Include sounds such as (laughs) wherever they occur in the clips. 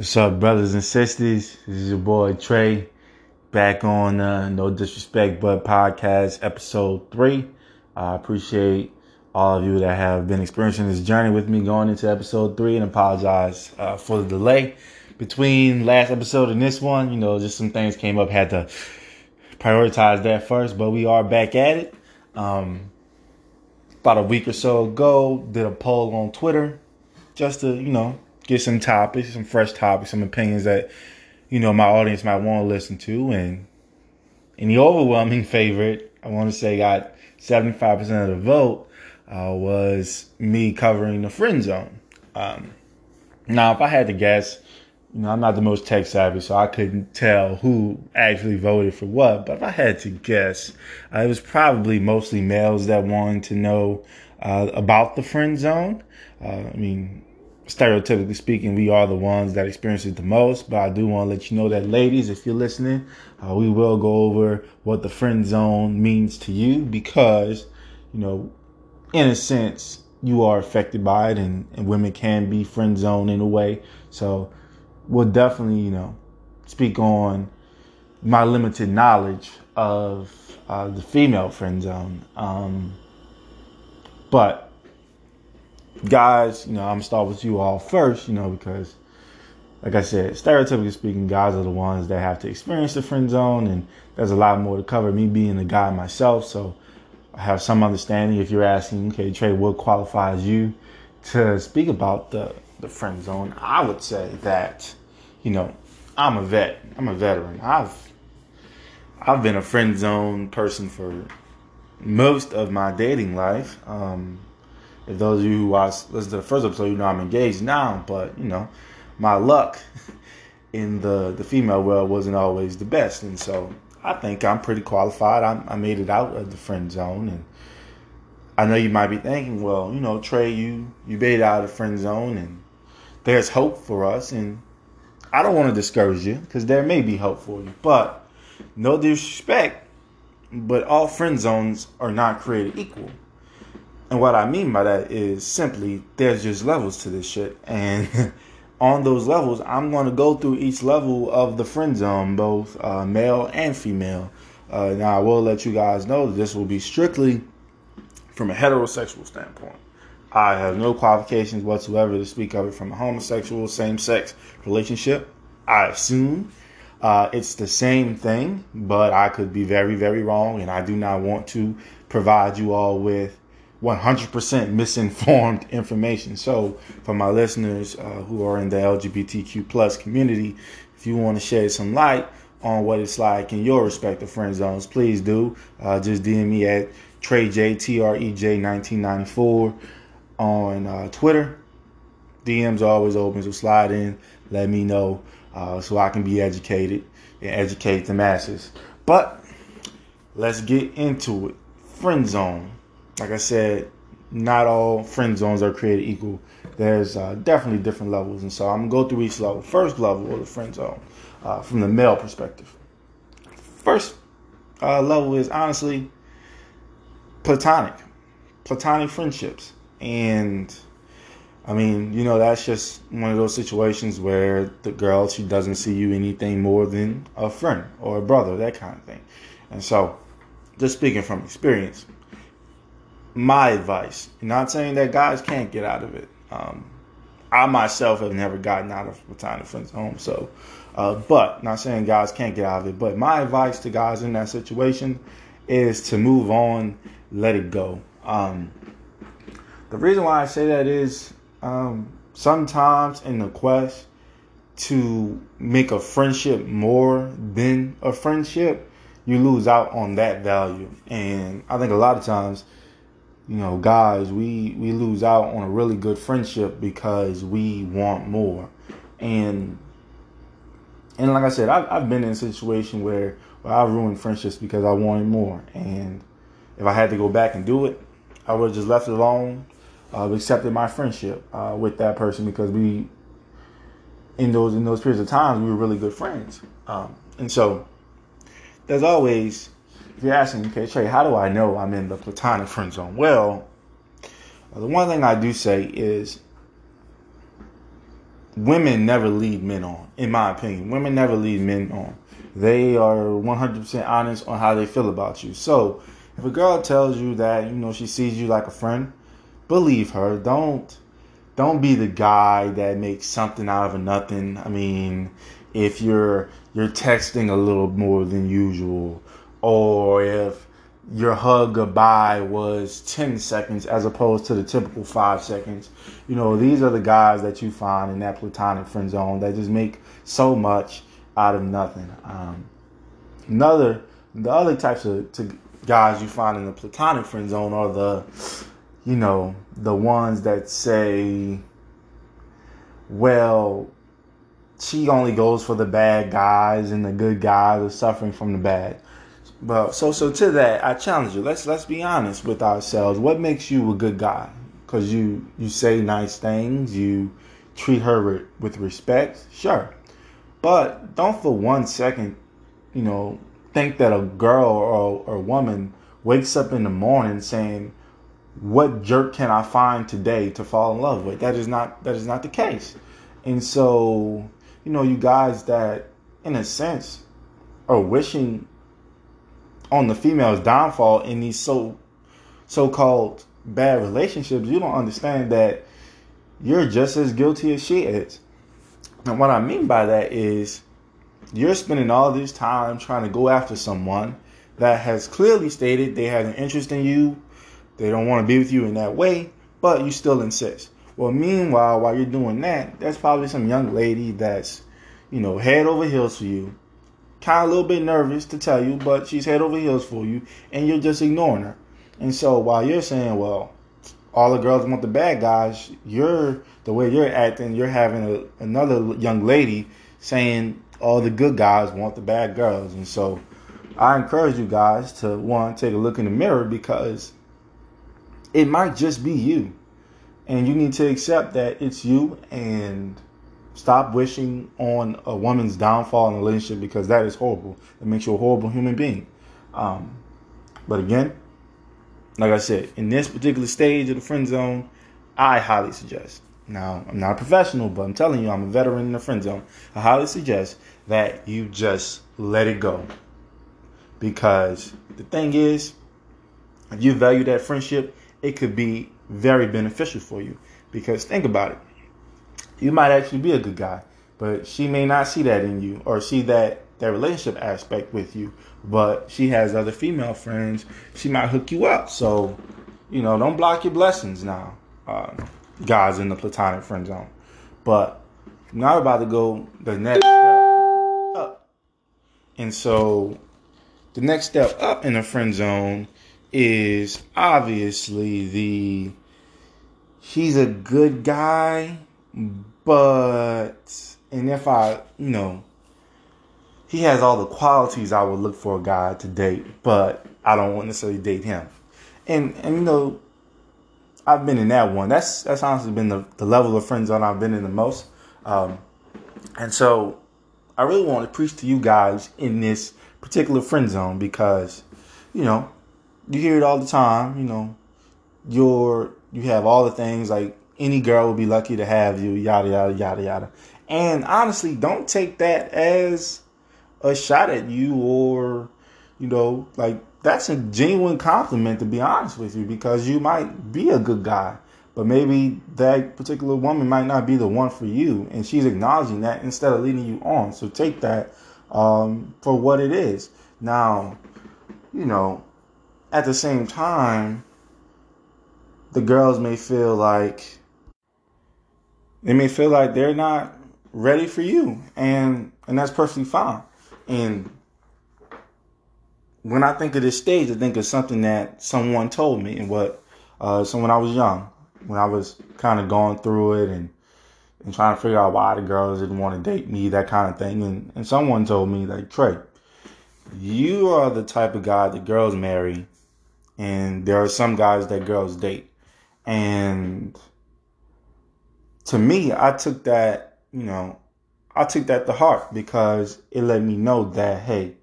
What's up, brothers and sisters? This is your boy Trey, back on uh, No Disrespect But Podcast, episode three. I appreciate all of you that have been experiencing this journey with me going into episode three, and apologize uh, for the delay between last episode and this one. You know, just some things came up, had to prioritize that first, but we are back at it. Um, about a week or so ago, did a poll on Twitter just to, you know, get some topics, some fresh topics, some opinions that you know my audience might want to listen to. And in the overwhelming favorite, I want to say got seventy five percent of the vote uh, was me covering the friend zone. Um, now, if I had to guess, you know, I'm not the most tech savvy, so I couldn't tell who actually voted for what. But if I had to guess, uh, it was probably mostly males that wanted to know uh, about the friend zone. Uh, I mean, stereotypically speaking, we are the ones that experience it the most. But I do want to let you know that, ladies, if you're listening, uh, we will go over what the friend zone means to you because, you know, in a sense, you are affected by it, and, and women can be friend zone in a way. So we'll definitely, you know, speak on my limited knowledge of uh, the female friend zone. Um, but guys, you know, I'm gonna start with you all first, you know, because like I said, stereotypically speaking, guys are the ones that have to experience the friend zone, and there's a lot more to cover. Me being a guy myself, so I have some understanding. If you're asking, okay, Trey, what qualifies you to speak about the the friend zone? I would say that, you know, I'm a vet. I'm a veteran. I've I've been a friend zone person for most of my dating life. Um, if those of you who watched listen to the first episode, you know I'm engaged now, but you know, my luck (laughs) in the the female world wasn't always the best, and so I think I'm pretty qualified. I, I made it out of the friend zone, and I know you might be thinking, well, you know, Trey, you you made it out of the friend zone, and there's hope for us, and I don't want to discourage you because there may be hope for you, but no disrespect, but all friend zones are not created equal. And what I mean by that is simply there's just levels to this shit. And (laughs) on those levels, I'm going to go through each level of the friend zone, both uh, male and female. Uh, now, I will let you guys know that this will be strictly from a heterosexual standpoint. I have no qualifications whatsoever to speak of it from a homosexual, same sex relationship. I assume uh, it's the same thing, but I could be very, very wrong, and I do not want to provide you all with 100% misinformed (laughs) information. So, for my listeners uh, who are in the LGBTQ plus community, if you want to shed some light on what it's like in your respective friend zones, please do. Uh, just DM me at TreyJ, T-R-E-J 1994 on uh, Twitter. DMs are always open, so slide in, let me know uh, so I can be educated and educate the masses. But let's get into it. Friend zone like I said, not all friend zones are created equal. There's uh, definitely different levels, and so I'm gonna go through each level. First level of the friend zone, uh, from the male perspective. First uh, level is honestly platonic, platonic friendships, and I mean, you know, that's just one of those situations where the girl she doesn't see you anything more than a friend or a brother, that kind of thing. And so, just speaking from experience, my advice. Not saying that guys can't get out of it. Um, I myself have never gotten out of a platonic friends home, so uh, but not saying guys can't get out of it. But my advice to guys in that situation is to move on, let it go. Um, the reason why I say that is um, sometimes in the quest to make a friendship more than a friendship, you lose out on that value. And I think a lot of times you know, guys, we we lose out on a really good friendship because we want more, and and like I said, I've I've been in a situation where, where I ruined friendships because I wanted more, and if I had to go back and do it, I would have just left it alone, uh, accepted my friendship uh, with that person because we in those in those periods of times we were really good friends, um, and so there's always if you're asking, okay, Trey, how do I know I'm in the platonic friend zone? Well, uh, the one thing I do say is women never lead men on, in my opinion. Women never lead men on. They are 100% honest on how they feel about you. So, if a girl tells you that, you know, she sees you like a friend, believe her. Don't don't be the guy that makes something out of nothing. I mean, if you're you're texting a little more than usual or if your hug goodbye was 10 seconds as opposed to the typical 5 seconds. You know, these are the guys that you find in that platonic friend zone that just make so much out of nothing. Um, another the other types of guys you find in the platonic friend zone are the you know, the ones that say well, she only goes for the bad guys and the good guys are suffering from the bad. But so so to that, I challenge you. Let's let's be honest with ourselves. What makes you a good guy? Because you you say nice things, you treat her with respect, sure. But don't for one second, you know, think that a girl or, or woman wakes up in the morning saying, "What jerk can I find today to fall in love with?" That is not that is not the case. And so, you know, you guys that, in a sense, are wishing on the female's downfall in these so so-called bad relationships, you don't understand that you're just as guilty as she is. And what I mean by that is you're spending all this time trying to go after someone that has clearly stated they have an interest in you, they don't want to be with you in that way, but you still insist. Well, meanwhile, while you're doing that, there's probably some young lady that's, you know, head over heels for you, kind of a little bit nervous to tell you, but she's head over heels for you, and you're just ignoring her. And so while you're saying, well, all the girls want the bad guys, you're the way you're acting, you're having a, another young lady saying all the good guys want the bad girls. And so I encourage you guys to one take a look in the mirror because it might just be you. And you need to accept that it's you and Stop wishing on a woman's downfall in a relationship because that is horrible. It makes you a horrible human being. Um, but again, like I said, in this particular stage of the friend zone, I highly suggest. Now, I'm not a professional, but I'm telling you, I'm a veteran in the friend zone. I highly suggest that you just let it go. Because the thing is, if you value that friendship, it could be very beneficial for you. Because think about it you might actually be a good guy, but she may not see that in you or see that that relationship aspect with you. But she has other female friends. She might hook you up. So, you know, don't block your blessings now, uh, guys in the platonic friend zone. But now I'm about to go the next step up. And so the next step up in the friend zone is obviously the he's a good guy but and if I, you know, he has all the qualities I would look for a guy to date, but I don't want necessarily date him. And and you know, I've been in that one. That's that's honestly been the, the level of friend zone I've been in the most. Um, and so I really want to preach to you guys in this particular friend zone because, you know, you hear it all the time, you know, you're you have all the things like any girl would be lucky to have you, yada, yada, yada, yada. And honestly, don't take that as a shot at you or, you know, like that's a genuine compliment to be honest with you because you might be a good guy, but maybe that particular woman might not be the one for you. And she's acknowledging that instead of leading you on. So take that um, for what it is. Now, you know, at the same time, the girls may feel like they may feel like they're not ready for you, and and that's perfectly fine. And when I think of this stage, I think of something that someone told me, and what uh, so when I was young, when I was kind of going through it and and trying to figure out why the girls didn't want to date me, that kind of thing. And, and someone told me, like, Trey, you are the type of guy that girls marry, and there are some guys that girls date. And to me, I took that, you know, I took that to heart because it let me know that, hey,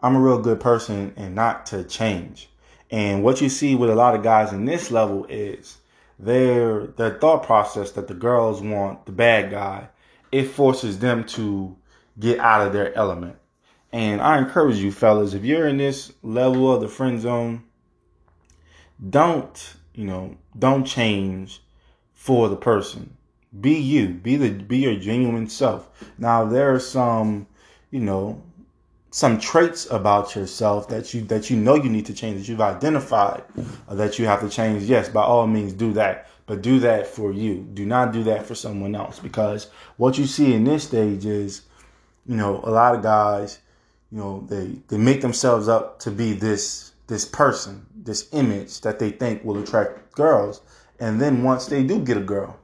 I'm a real good person and not to change. And what you see with a lot of guys in this level is their their thought process that the girls want the bad guy, it forces them to get out of their element. And I encourage you, fellas, if you're in this level of the friend zone, don't, you know, don't change for the person. Be you. Be the be your genuine self. Now there are some, you know, some traits about yourself that you that you know you need to change that you've identified uh, that you have to change yes by all means do that but do that for you do not do that for someone else because what you see in this stage is you know a lot of guys you know they they make themselves up to be this this person this image that they think will attract girls and then once they do get a girl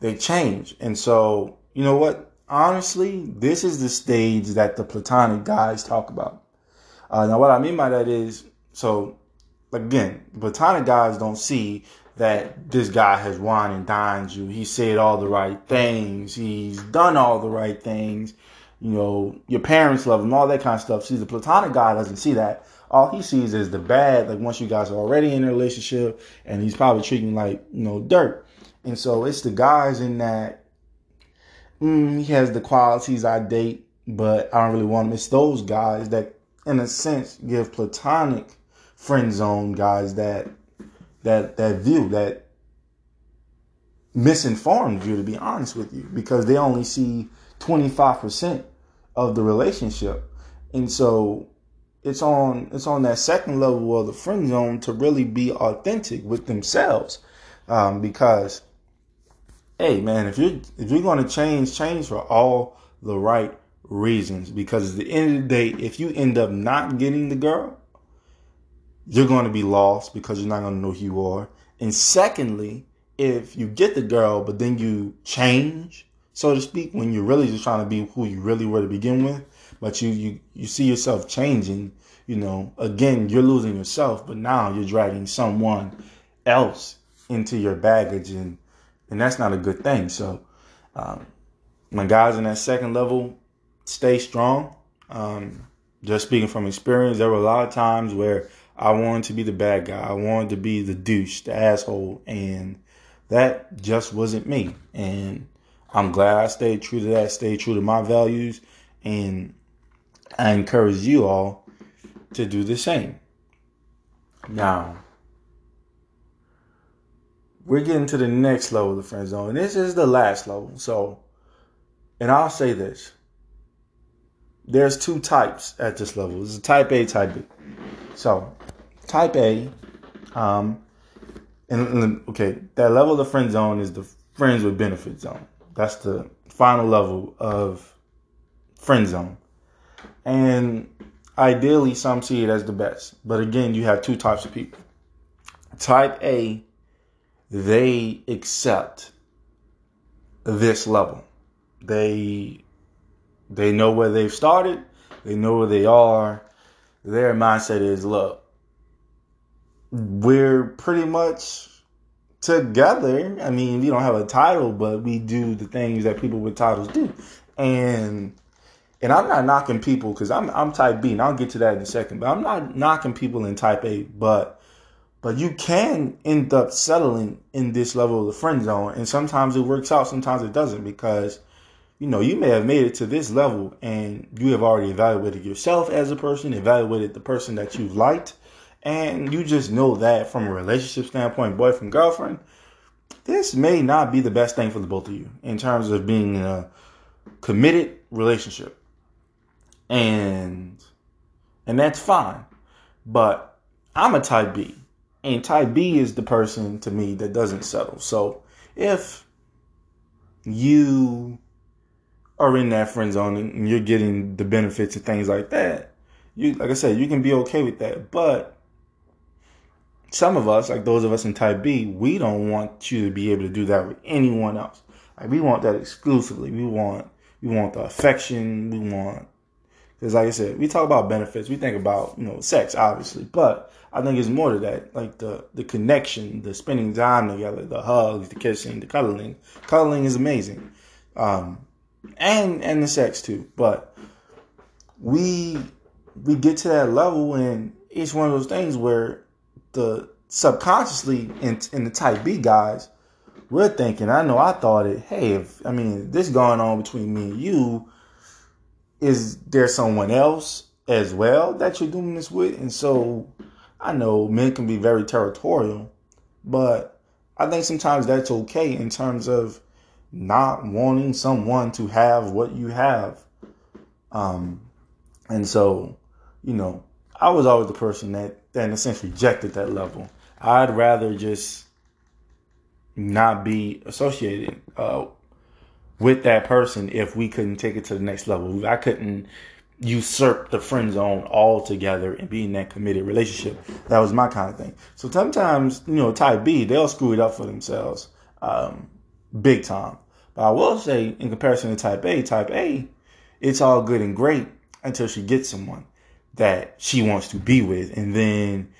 they change and so you know what honestly, this is the stage that the platonic guys talk about. Uh, now, what I mean by that is, so again, platonic guys don't see that this guy has won and dined you. He said all the right things. He's done all the right things. You know, your parents love him, all that kind of stuff. See, the platonic guy doesn't see that. All he sees is the bad, like once you guys are already in a relationship and he's probably treating like, you know, dirt. And so it's the guys in that mm, he has the qualities I date, but I don't really want him. It's those guys that, in a sense, give platonic friend zone guys that that that view that misinformed view. To be honest with you, because they only see twenty five percent of the relationship, and so it's on it's on that second level of the friend zone to really be authentic with themselves, um, because hey man, if you're if you're going to change, change for all the right reasons. Because at the end of the day, if you end up not getting the girl, you're going to be lost because you're not going to know who you are. And secondly, if you get the girl, but then you change, so to speak, when you're really just trying to be who you really were to begin with, but you you you see yourself changing, you know, again, you're losing yourself, but now you're dragging someone else into your baggage and and that's not a good thing. So, um, my guys in that second level, stay strong. Um, just speaking from experience, there were a lot of times where I wanted to be the bad guy. I wanted to be the douche, the asshole, and that just wasn't me. And I'm glad I stayed true to that, stayed true to my values, and I encourage you all to do the same. Now, we're getting to the next level of the friend zone. And this is the last level. So, and I'll say this. There's two types at this level. There's a type A, type B. So, type A, um, and, and okay, that level of the friend zone is the friends with benefit zone. That's the final level of friend zone. And ideally, some see it as the best. But again, you have two types of people. Type A they accept this level. They they know where they've started, they know where they are. Their mindset is look, we're pretty much together. I mean, we don't have a title, but we do the things that people with titles do. And and I'm not knocking people because I'm I'm type B, and I'll get to that in a second. But I'm not knocking people in type A. But but you can end up settling in this level of the friend zone. And sometimes it works out, sometimes it doesn't because, you know, you may have made it to this level and you have already evaluated yourself as a person, evaluated the person that you've liked. And you just know that from a relationship standpoint, boyfriend, girlfriend, this may not be the best thing for the both of you in terms of being in a committed relationship. And and that's fine. But I'm a type B. And type B is the person to me that doesn't settle. So if you are in that friend zone and you're getting the benefits of things like that, you like I said, you can be okay with that. But some of us, like those of us in type B, we don't want you to be able to do that with anyone else. Like we want that exclusively. We want we want the affection. We want because like I said, we talk about benefits. We think about you know sex, obviously, but I think it's more to that, like the the connection, the spending time together, the hugs, the kissing, the cuddling. Cuddling is amazing, um, and and the sex too. But we we get to that level, and it's one of those things where the subconsciously in in the type B guys, we're thinking. I know I thought it. Hey, if I mean this going on between me and you, is there someone else as well that you're doing this with? And so I know men can be very territorial, but I think sometimes that's okay in terms of not wanting someone to have what you have. Um, and so, you know, I was always the person that, that in a sense rejected that level. I'd rather just not be associated uh, with that person if we couldn't take it to the next level. I couldn't usurp the friend zone altogether and be in that committed relationship. That was my kind of thing. So sometimes, you know, type B, they'll screw it up for themselves um, big time. But I will say, in comparison to type A, type A, it's all good and great until she gets someone that she wants to be with. And then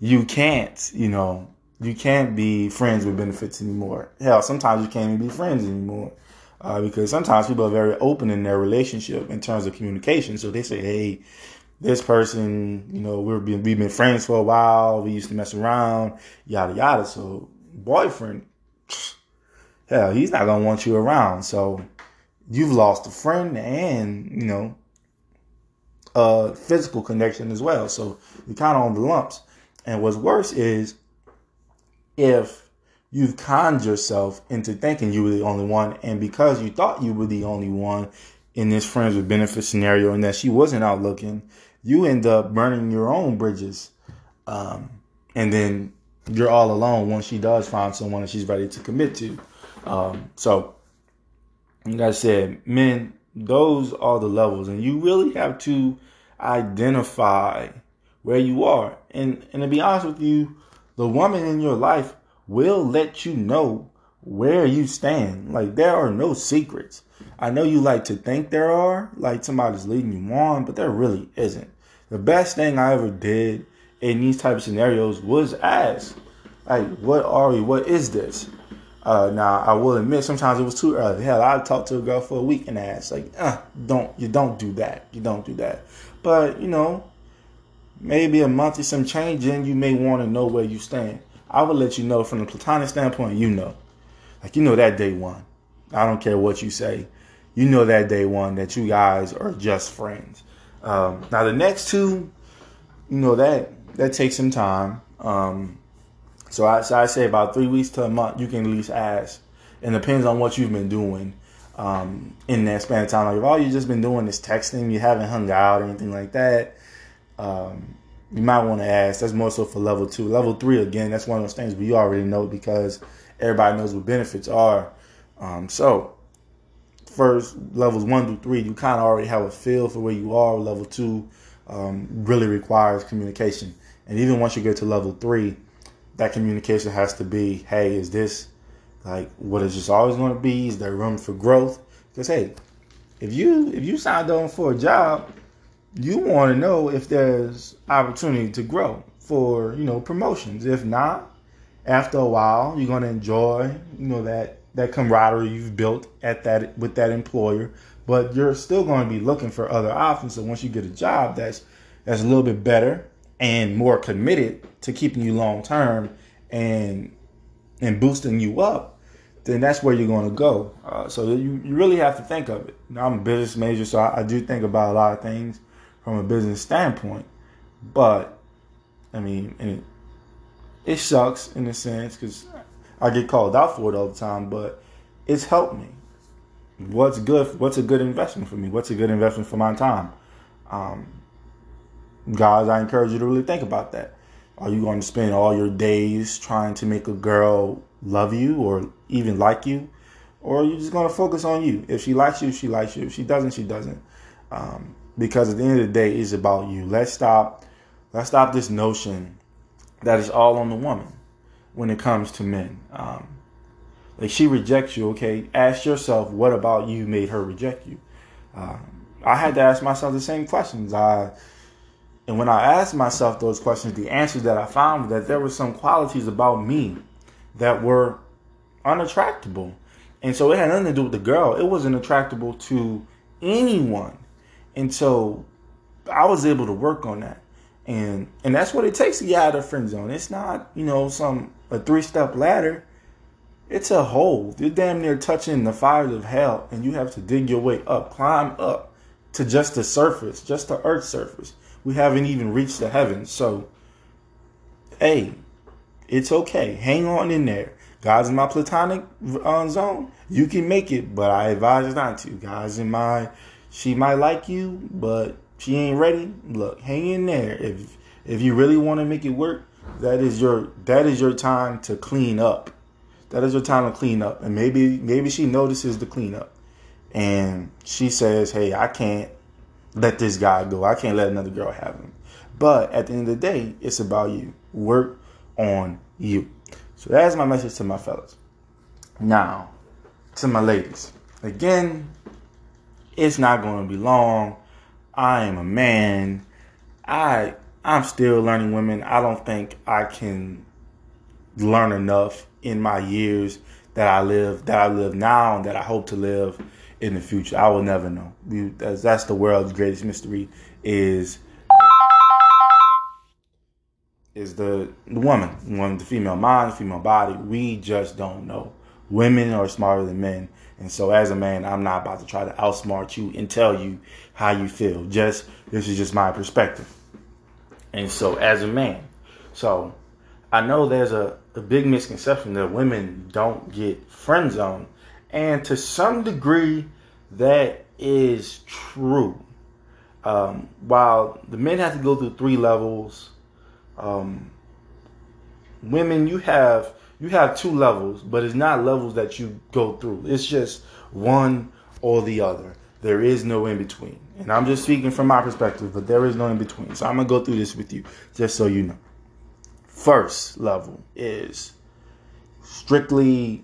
you can't, you know, you can't be friends with benefits anymore. Hell, sometimes you can't even be friends anymore. Uh, because sometimes people are very open in their relationship in terms of communication. So they say, hey, this person, you know, we've been, we've been friends for a while. We used to mess around, yada, yada. So boyfriend, (sniffs) hell, he's not going to want you around. So you've lost a friend and, you know, a physical connection as well. So you're kind of on the lumps. And what's worse is if you've conned yourself into thinking you were the only one, and because you thought you were the only one in this friends with benefit scenario and that she wasn't out looking, you end up burning your own bridges. Um, and then you're all alone once she does find someone that she's ready to commit to. Um, so, like I said, men, those are the levels, and you really have to identify where you are. And and to be honest with you, the woman in your life will let you know where you stand. Like there are no secrets. I know you like to think there are, like somebody's leading you on, but there really isn't. The best thing I ever did in these type of scenarios was ask, like, what are we? What is this? Uh, now I will admit sometimes it was too early. Hell, I talked to a girl for a week and asked, like, uh, don't you don't do that. You don't do that. But you know, maybe a month or some change in, you may want to know where you stand. I would let you know from the platonic standpoint, you know. Like you know that day one. I don't care what you say. You know that day one that you guys are just friends. Um, now the next two, you know that that takes some time. Um, so I, so I say about three weeks to a month, you can at least ask. And depends on what you've been doing um, in that span of time. Like if all you've just been doing is texting, you haven't hung out or anything like that. Um, you might want to ask. That's more so for level two. Level three, again, that's one of those things, you already know because everybody knows what benefits are. Um, so, first levels one through three, you kind of already have a feel for where you are. Level two um, really requires communication, and even once you get to level three, that communication has to be, hey, is this like what is this always going to be? Is there room for growth? Because hey, if you if you signed on for a job you want to know if there's opportunity to grow for you know promotions. If not, after a while, you're gonna enjoy you know that that camaraderie you've built at that with that employer, but you're still going to be looking for other options. So once you get a job that's that's a little bit better and more committed to keeping you long term and and boosting you up, then that's where you're going to go. Uh, so you, you really have to think of it. Now, I'm a business major, so I, I do think about a lot of things from a business standpoint. But I mean, it, it sucks in a sense because I get called out for it all the time. But it's helped me. What's good? What's a good investment for me? What's a good investment for my time? Um, guys, I encourage you to really think about that. Are you going to spend all your days trying to make a girl love you or even like you? Or are you just going to focus on you? If she likes you, she likes you. If she doesn't, she doesn't. Um, because at the end of the day, it's about you. Let's stop. Let's stop this notion that it's all on the woman when it comes to men. Um, like she rejects you, okay? Ask yourself, what about you made her reject you? Uh, I had to ask myself the same questions. I and when I asked myself those questions, the answers that I found that there were some qualities about me that were unattractable. And so it had nothing to do with the girl. It wasn't attractable to anyone. And so I was able to work on that. And and that's what it takes to get out of the friend zone. It's not, you know, some a three step ladder. It's a hole. You're damn near touching the fires of hell, and you have to dig your way up, climb up to just the surface, just the earth's surface. We haven't even reached the heavens. So, hey, it's okay. Hang on in there. Guys in my platonic uh, zone, you can make it, but I advise not to. Guys in my, she might like you, but she ain't ready. Look, hang in there. If if you really want to make it work, that is your that is your time to clean up. That is your time to clean up. And maybe maybe she notices the cleanup, and she says, "Hey, I can't let this guy go. I can't let another girl have him." But at the end of the day, it's about you. Work on you. So that's my message to my fellas. Now, to my ladies. Again, it's not going to be long. I am a man. I I'm still learning women. I don't think I can learn enough in my years that I live that I live now and that I hope to live in the future. I will never know. That's, that's the world's greatest mystery is is the, the woman, one the female mind, the female body. We just don't know. Women are smarter than men. And so as a man, I'm not about to try to outsmart you and tell you how you feel. Just this is just my perspective. And so as a man, so I know there's a, a big misconception that women don't get friend zone. And to some degree that is true. Um, while the men have to go through three levels, um, women you have you have two levels, but it's not levels that you go through. It's just one or the other. There is no in between. And I'm just speaking from my perspective, but there is no in between. So I'm going to go through this with you just so you know. First level is strictly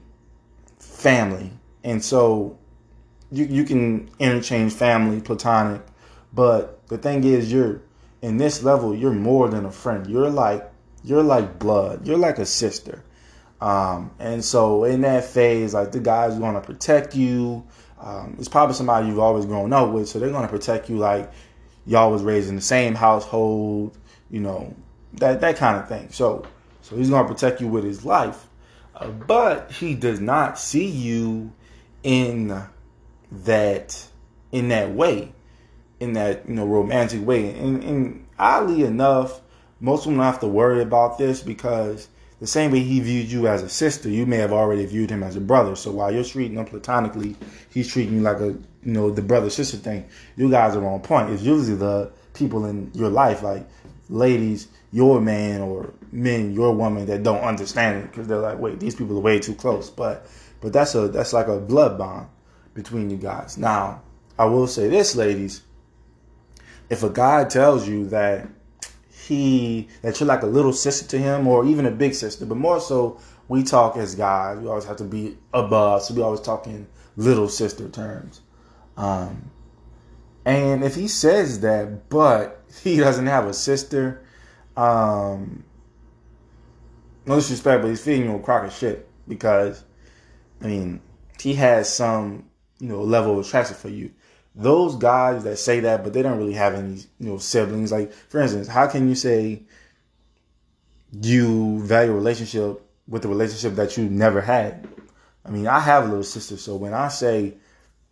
family. And so you you can interchange family, platonic, but the thing is you're in this level, you're more than a friend. You're like you're like blood. You're like a sister. Um, and so in that phase, like the guy's going to protect you. Um, it's probably somebody you've always grown up with, so they're going to protect you like y'all was raised in the same household, you know, that that kind of thing. So so he's going to protect you with his life, uh, but he does not see you in that in that way in that you know romantic way. And, and oddly enough, most women have to worry about this because the same way he viewed you as a sister, you may have already viewed him as a brother. So while you're treating him platonically, he's treating you like a you know the brother sister thing. You guys are on point. It's usually the people in your life, like ladies, your man or men, your woman that don't understand it because they're like, wait, these people are way too close. But but that's a that's like a blood bond between you guys. Now I will say this, ladies if a guy tells you that he that you're like a little sister to him or even a big sister, but more so we talk as guys. We always have to be above, so we always talk in little sister terms. Um, and if he says that, but (laughs) he doesn't have a sister, um, no disrespect, but he's feeding you a crock of shit because, I mean, he has some, you know, level of attraction for you those guys that say that, but they don't really have any, you know, siblings. Like, for instance, how can you say you value a relationship with a relationship that you never had? I mean, I have a little sister, so when I say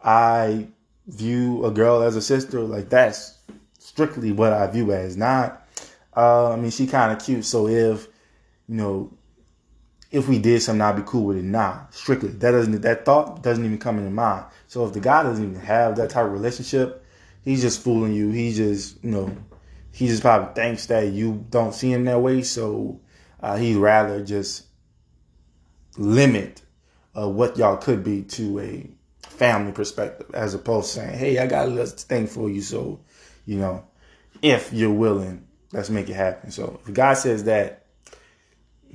I view a girl as a sister, like that's strictly what I view as. Not, uh, I mean, she kind of cute, so if you know if we did something, I'd be cool with it. Nah, strictly. That doesn't that thought doesn't even come into mind. So if the guy doesn't even have that type of relationship, he's just fooling you. He just, you know, he just probably thinks that you don't see him that way. So uh, he'd rather just limit uh, what y'all could be to a family perspective, as opposed to saying, "Hey, I got a little thing for you." So, you know, if you're willing, let's make it happen. So if a guy says that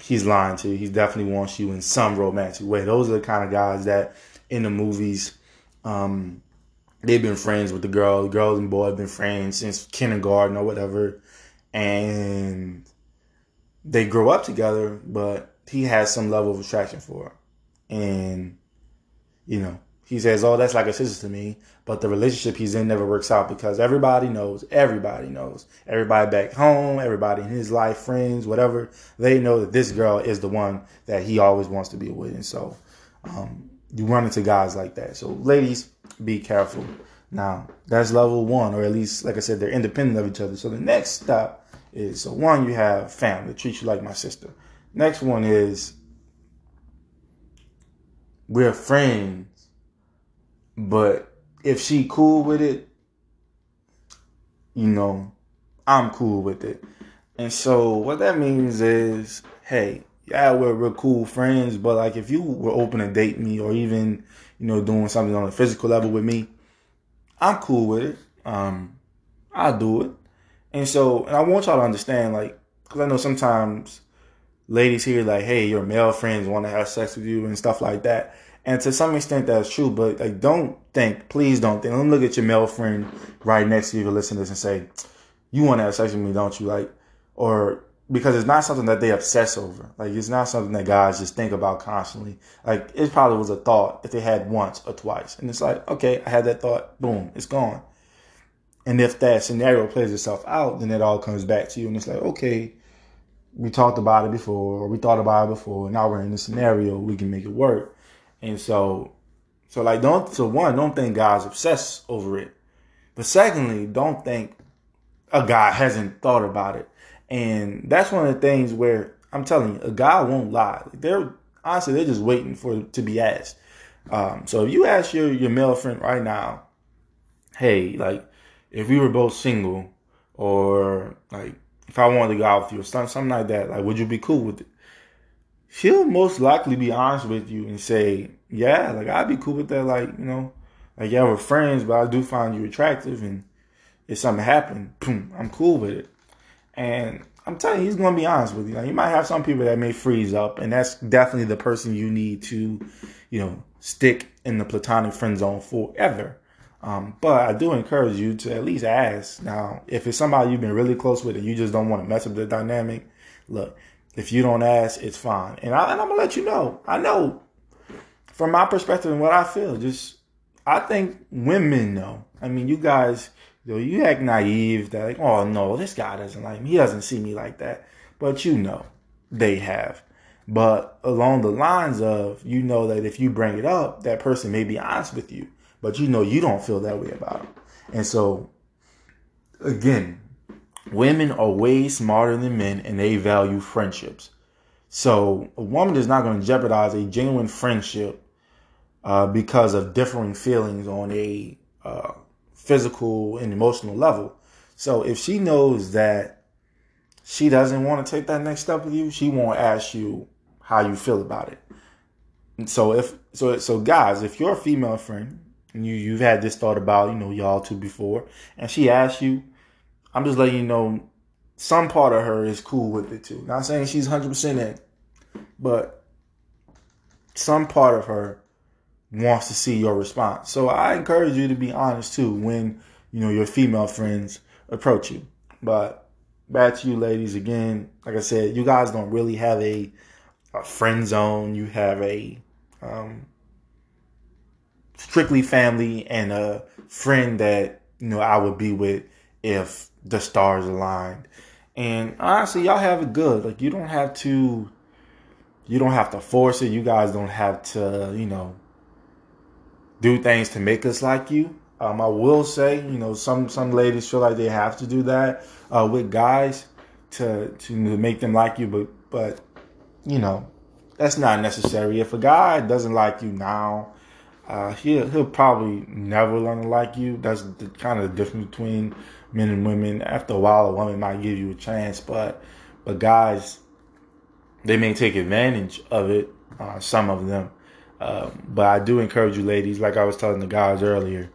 he's lying to you. He definitely wants you in some romantic way. Those are the kind of guys that in the movies, um, they've been friends with the girl. The girls and boy have been friends since kindergarten or whatever. And they grow up together, but he has some level of attraction for her. And, you know, he says, "Oh, that's like a sister to me," but the relationship he's in never works out because everybody knows, everybody knows, everybody back home, everybody in his life, friends, whatever, they know that this girl is the one that he always wants to be with, and so um, you run into guys like that. So, ladies, be careful. Now, that's level one, or at least, like I said, they're independent of each other. So the next step is so one, you have family, treat you like my sister. Next one is we're friends, but if she cool with it, you know, I'm cool with it. And so what that means is, hey, yeah, we're, we're cool friends, but like if you were open to date me or even, you know, doing something on a physical level with me, I'm cool with it. Um, I'll do it. And so, and I want y'all to understand, like, because I know sometimes ladies here, like, hey, your male friends want to have sex with you and stuff like that. And to some extent, that's true. But like, don't think, please don't think. Don't look at your male friend right next to you to listen to this and say, "You want to have sex with me, don't you?" Like, or because it's not something that they obsess over. Like, it's not something that guys just think about constantly. Like, it probably was a thought if they had once or twice, and it's like, okay, I had that thought, boom, it's gone. And if that scenario plays itself out, then it all comes back to you, and it's like, okay, we talked about it before, or we thought about it before, now we're in the scenario, we can make it work. And so, so like, don't, so one, don't think God's obsessed over it. But secondly, don't think a guy hasn't thought about it. And that's one of the things where I'm telling you, a guy won't lie. They're honestly, they're just waiting for to be asked. Um, so if you ask your, your male friend right now, hey, like, if we were both single, or like, if I wanted to go out with you or something, something like that, like, would you be cool with it? She'll most likely be honest with you and say, yeah, like I'd be cool with that. Like, you know, like yeah, we're friends, but I do find you attractive. And if something happened, boom, I'm cool with it. And I'm telling you, he's going to be honest with you. Like, you might have some people that may freeze up, and that's definitely the person you need to, you know, stick in the platonic friend zone forever. Um, but I do encourage you to at least ask. Now, if it's somebody you've been really close with and you just don't want to mess up the dynamic, look, if you don't ask, it's fine. And, I, and I'm gonna let you know. I know from my perspective and what I feel. Just I think women know. I mean, you guys, you know, you act naive that like, oh no, this guy doesn't like me. He doesn't see me like that. But you know, they have. But along the lines of, you know that if you bring it up, that person may be honest with you, but you know you don't feel that way about them. And so, again, women are way smarter than men and they value friendships. So a woman is not going to jeopardize a genuine friendship uh, because of differing feelings on a uh, physical and emotional level. So if she knows that she doesn't want to take that next step with you, she won't ask you how you feel about it. And so if so so guys, if you're a female friend and you you've had this thought about you know y'all two before, and she asks you I'm just letting you know some part of her is cool with it too. Not saying she's 100% in, but some part of her wants to see your response. So I encourage you to be honest too when, you know, your female friends approach you. But back to you ladies again, like I said, you guys don't really have a, a friend zone. You have a um, strictly family and a friend that, you know, I would be with if the stars aligned. And honestly, y'all have it good. Like you don't have to you don't have to force it. You guys don't have to, you know, do things to make us like you. Um, I will say, you know, some some ladies feel like they have to do that uh, with guys to to make them like you, but but you know, that's not necessary. If a guy doesn't like you now, uh, he'll he'll probably never learn to like you. That's the kind of the difference between men and women. After a while, a woman might give you a chance, but but guys, they may take advantage of it. Uh, some of them, um, but I do encourage you, ladies. Like I was telling the guys earlier,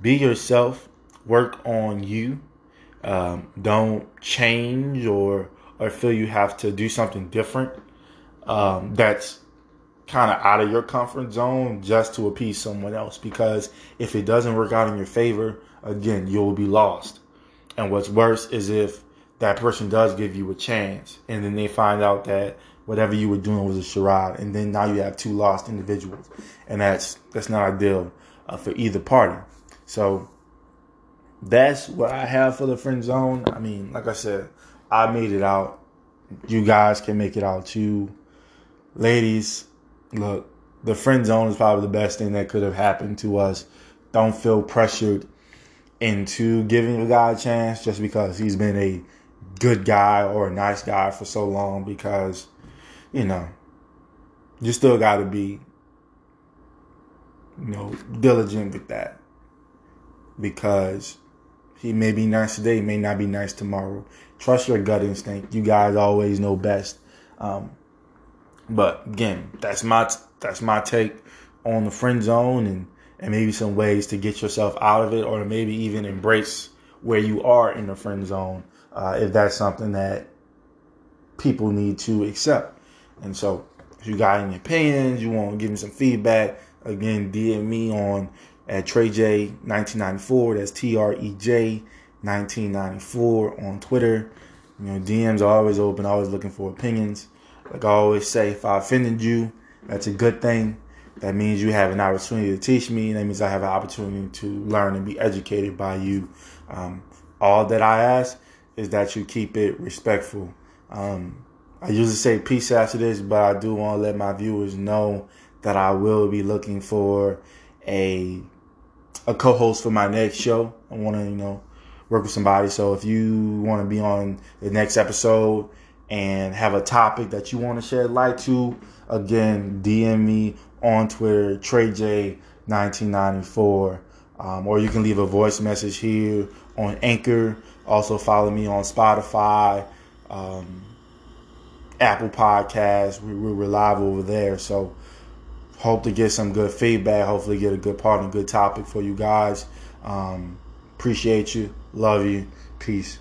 be yourself. Work on you. Um, don't change or or feel you have to do something different. Um, that's kind of out of your comfort zone just to appease someone else because if it doesn't work out in your favor again you'll be lost and what's worse is if that person does give you a chance and then they find out that whatever you were doing was a charade, and then now you have two lost individuals, and that's that's not ideal uh, for either party. So that's what I have for the friend zone. I mean, like I said, I made it out. You guys can make it out too. Ladies, look, the friend zone is probably the best thing that could have happened to us. Don't feel pressured into giving a guy a chance just because he's been a good guy or a nice guy for so long because, you know, you still got to be, you know, diligent with that because he may be nice today, may not be nice tomorrow. Trust your gut instinct. You guys always know best. Um, but again, that's my that's my take on the friend zone and and maybe some ways to get yourself out of it, or maybe even embrace where you are in the friend zone uh, if that's something that people need to accept. And so, if you got any opinions, you want to give me some feedback, again, DM me on at TreJ1994. That's T R E J 1994 on Twitter. You know, DMs are always open, always looking for opinions. Like I always say, if I offended you, that's a good thing. That means you have an opportunity to teach me. That means I have an opportunity to learn and be educated by you. Um, all that I ask is that you keep it respectful. Um, I usually say peace after this, but I do want to let my viewers know that I will be looking for a a co-host for my next show. I want to, you know, work with somebody. So if you want to be on the next episode and have a topic that you want to shed light to, again, DM me on Twitter, TreJ1994. Um, or you can leave a voice message here on Anchor. Also follow me on Spotify, um, Apple Podcasts. We, we're live over there. So hope to get some good feedback. Hopefully get a good part and good topic for you guys. Um, appreciate you. Love you. Peace.